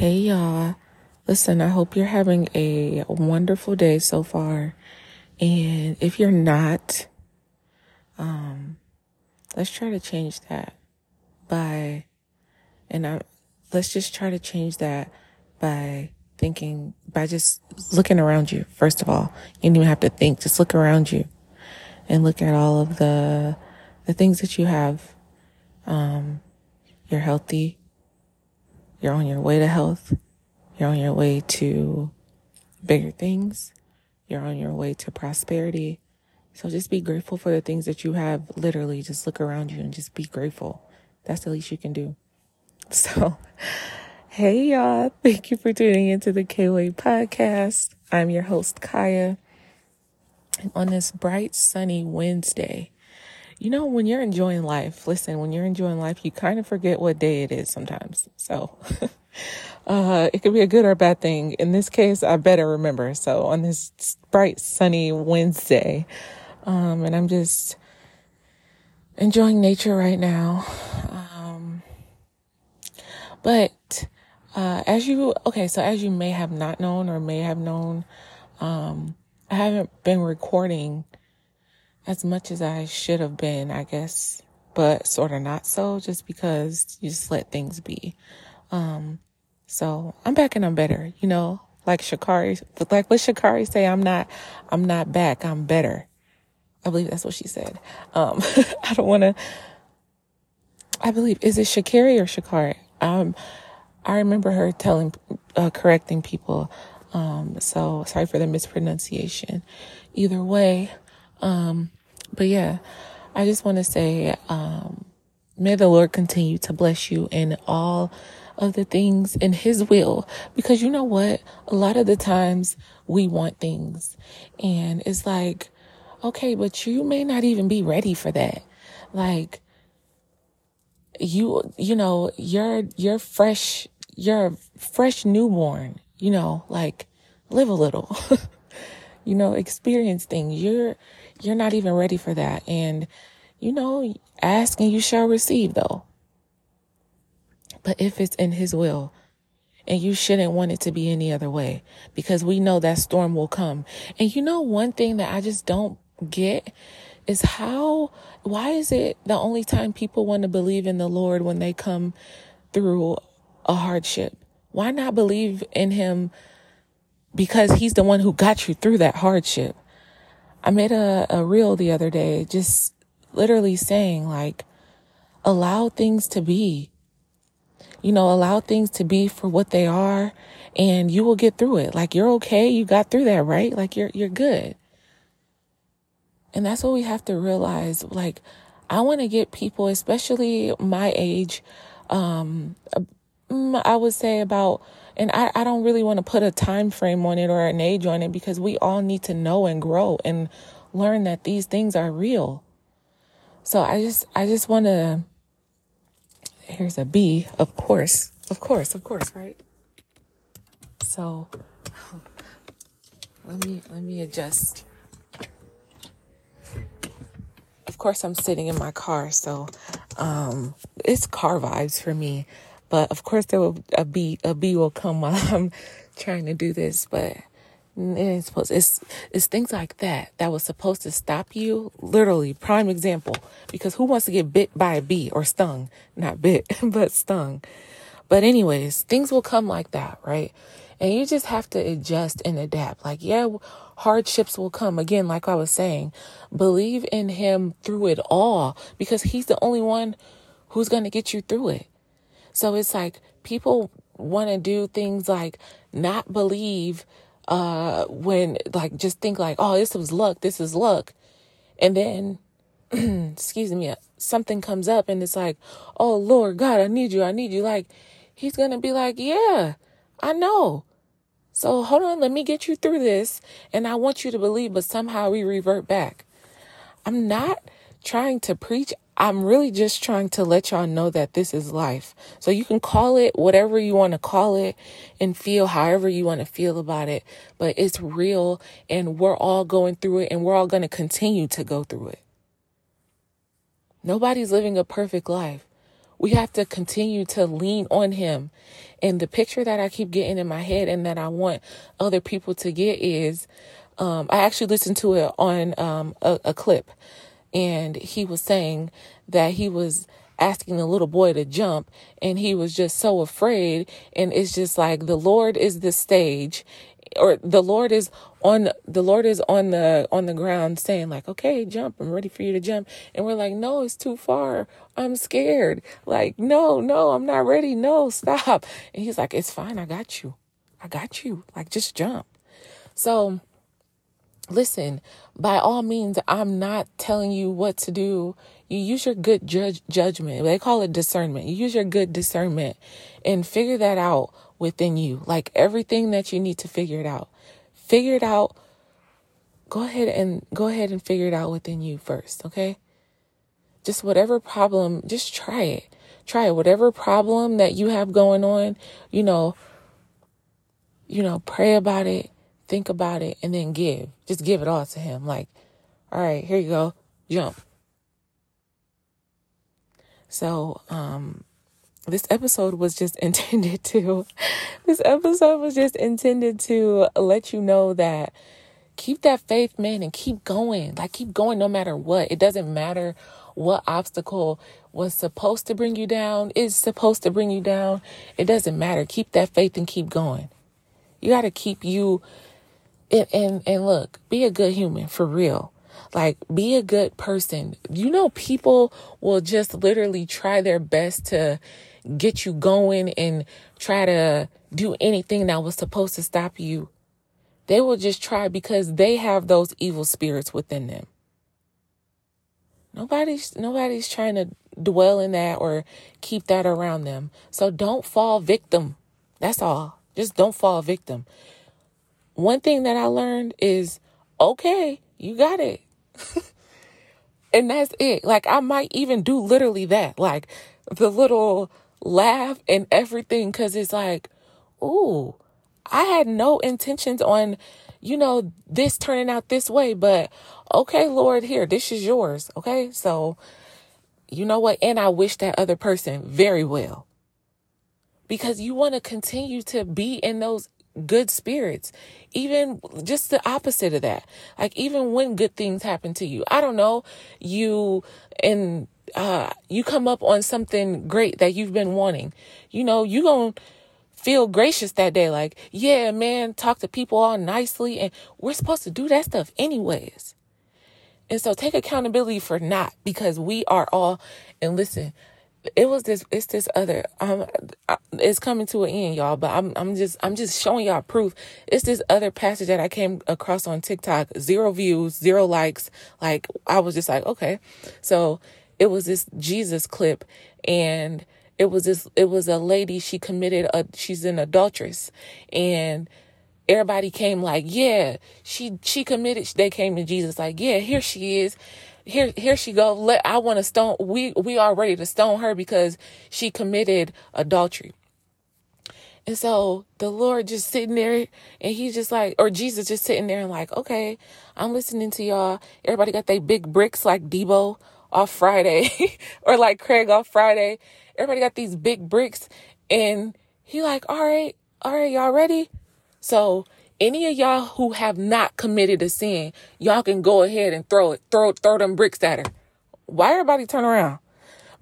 Hey y'all. Listen, I hope you're having a wonderful day so far. And if you're not, um, let's try to change that by, and I, let's just try to change that by thinking, by just looking around you. First of all, you don't even have to think, just look around you and look at all of the, the things that you have. Um, you're healthy. You're on your way to health. You're on your way to bigger things. You're on your way to prosperity. So just be grateful for the things that you have. Literally, just look around you and just be grateful. That's the least you can do. So, hey y'all. Thank you for tuning into the K-Way podcast. I'm your host, Kaya. And on this bright, sunny Wednesday, you know, when you're enjoying life, listen, when you're enjoying life, you kind of forget what day it is sometimes. So, uh, it could be a good or bad thing. In this case, I better remember. So on this bright, sunny Wednesday, um, and I'm just enjoying nature right now. Um, but, uh, as you, okay, so as you may have not known or may have known, um, I haven't been recording as much as I should have been, I guess, but sort of not so just because you just let things be. Um, so I'm back and I'm better, you know, like Sha'Carri, like what Sha'Carri say, I'm not, I'm not back, I'm better. I believe that's what she said. Um, I don't want to, I believe, is it Sha'Carri or Sha'Carri? Um, I remember her telling, uh, correcting people. Um, so sorry for the mispronunciation. Either way, um, but yeah, I just want to say, um, may the Lord continue to bless you in all of the things in His will. Because you know what? A lot of the times we want things and it's like, okay, but you may not even be ready for that. Like, you, you know, you're, you're fresh, you're fresh newborn, you know, like live a little, you know, experience things. You're, you're not even ready for that. And, you know, ask and you shall receive though. But if it's in his will, and you shouldn't want it to be any other way because we know that storm will come. And you know, one thing that I just don't get is how, why is it the only time people want to believe in the Lord when they come through a hardship? Why not believe in him because he's the one who got you through that hardship? I made a, a reel the other day, just literally saying like, allow things to be. You know, allow things to be for what they are and you will get through it. Like you're okay. You got through that, right? Like you're, you're good. And that's what we have to realize. Like, I want to get people, especially my age, um, mm, I would say about, and I, I don't really want to put a time frame on it or an age on it because we all need to know and grow and learn that these things are real. So I just, I just want to, here's a B, of course, of course, of course, right? So let me, let me adjust. Of course, I'm sitting in my car, so um, it's car vibes for me. But of course, there will a bee a bee will come while I'm trying to do this. But it ain't supposed. It's it's things like that that was supposed to stop you. Literally, prime example. Because who wants to get bit by a bee or stung? Not bit, but stung. But anyways, things will come like that, right? And you just have to adjust and adapt. Like, yeah, hardships will come. Again, like I was saying, believe in him through it all because he's the only one who's going to get you through it. So it's like people want to do things like not believe uh when like just think like, "Oh, this was luck. This is luck." And then excuse me, something comes up and it's like, "Oh, Lord God, I need you. I need you." Like he's going to be like, "Yeah, I know." So hold on, let me get you through this. And I want you to believe, but somehow we revert back. I'm not trying to preach. I'm really just trying to let y'all know that this is life. So you can call it whatever you want to call it and feel however you want to feel about it. But it's real and we're all going through it and we're all going to continue to go through it. Nobody's living a perfect life. We have to continue to lean on him. And the picture that I keep getting in my head and that I want other people to get is um, I actually listened to it on um, a, a clip, and he was saying that he was asking the little boy to jump and he was just so afraid and it's just like the lord is the stage or the lord is on the lord is on the on the ground saying like okay jump i'm ready for you to jump. And we're like no it's too far. I'm scared. Like no no i'm not ready. No stop. And he's like it's fine. I got you. I got you. Like just jump. So listen, by all means, I'm not telling you what to do. You use your good judge judgment. They call it discernment. You use your good discernment and figure that out within you. Like everything that you need to figure it out. Figure it out. Go ahead and go ahead and figure it out within you first, okay? Just whatever problem, just try it. Try it. Whatever problem that you have going on, you know, you know, pray about it think about it, and then give. Just give it all to him. Like, all right, here you go, jump. So, um, this episode was just intended to, this episode was just intended to let you know that keep that faith, man, and keep going. Like, keep going no matter what. It doesn't matter what obstacle was supposed to bring you down, is supposed to bring you down. It doesn't matter. Keep that faith and keep going. You got to keep you and, and, and look, be a good human for real. Like, be a good person. You know, people will just literally try their best to get you going and try to do anything that was supposed to stop you. They will just try because they have those evil spirits within them. Nobody's nobody's trying to dwell in that or keep that around them. So don't fall victim. That's all. Just don't fall victim one thing that I learned is okay, you got it. and that's it. Like I might even do literally that. Like the little laugh and everything cuz it's like, "Ooh, I had no intentions on you know this turning out this way, but okay, Lord, here, this is yours, okay? So you know what? And I wish that other person very well. Because you want to continue to be in those good spirits. Even just the opposite of that. Like even when good things happen to you. I don't know, you and uh you come up on something great that you've been wanting. You know, you going to feel gracious that day like, yeah, man, talk to people all nicely and we're supposed to do that stuff anyways. And so take accountability for not because we are all and listen, it was this it's this other um it's coming to an end y'all but i'm i'm just i'm just showing y'all proof. It's this other passage that i came across on tiktok zero views zero likes. Like i was just like okay. So it was this jesus clip and it was this it was a lady she committed a she's an adulteress and everybody came like yeah she she committed they came to jesus like yeah here she is here here she go. Let i want to stone we we are ready to stone her because she committed adultery. And so the lord just sitting there and he's just like or jesus just sitting there and like okay i'm listening to y'all. Everybody got their big bricks like Deebo off friday or like craig off friday. Everybody got these big bricks and he like all right all right y'all ready? So any of y'all who have not committed a sin, y'all can go ahead and throw it, throw, throw them bricks at her. Why everybody turn around?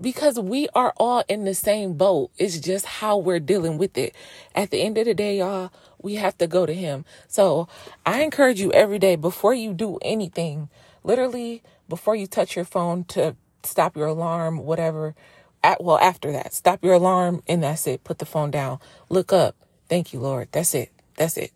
Because we are all in the same boat. It's just how we're dealing with it. At the end of the day, y'all, we have to go to him. So I encourage you every day before you do anything, literally before you touch your phone to stop your alarm, whatever. At, well, after that, stop your alarm and that's it. Put the phone down. Look up. Thank you, Lord. That's it. That's it.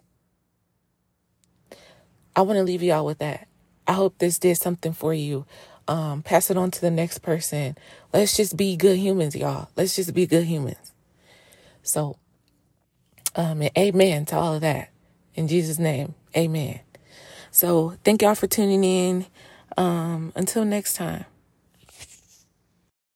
I want to leave y'all with that. I hope this did something for you. Um, pass it on to the next person. Let's just be good humans, y'all. Let's just be good humans. So, um, amen to all of that. In Jesus' name, amen. So, thank y'all for tuning in. Um, until next time.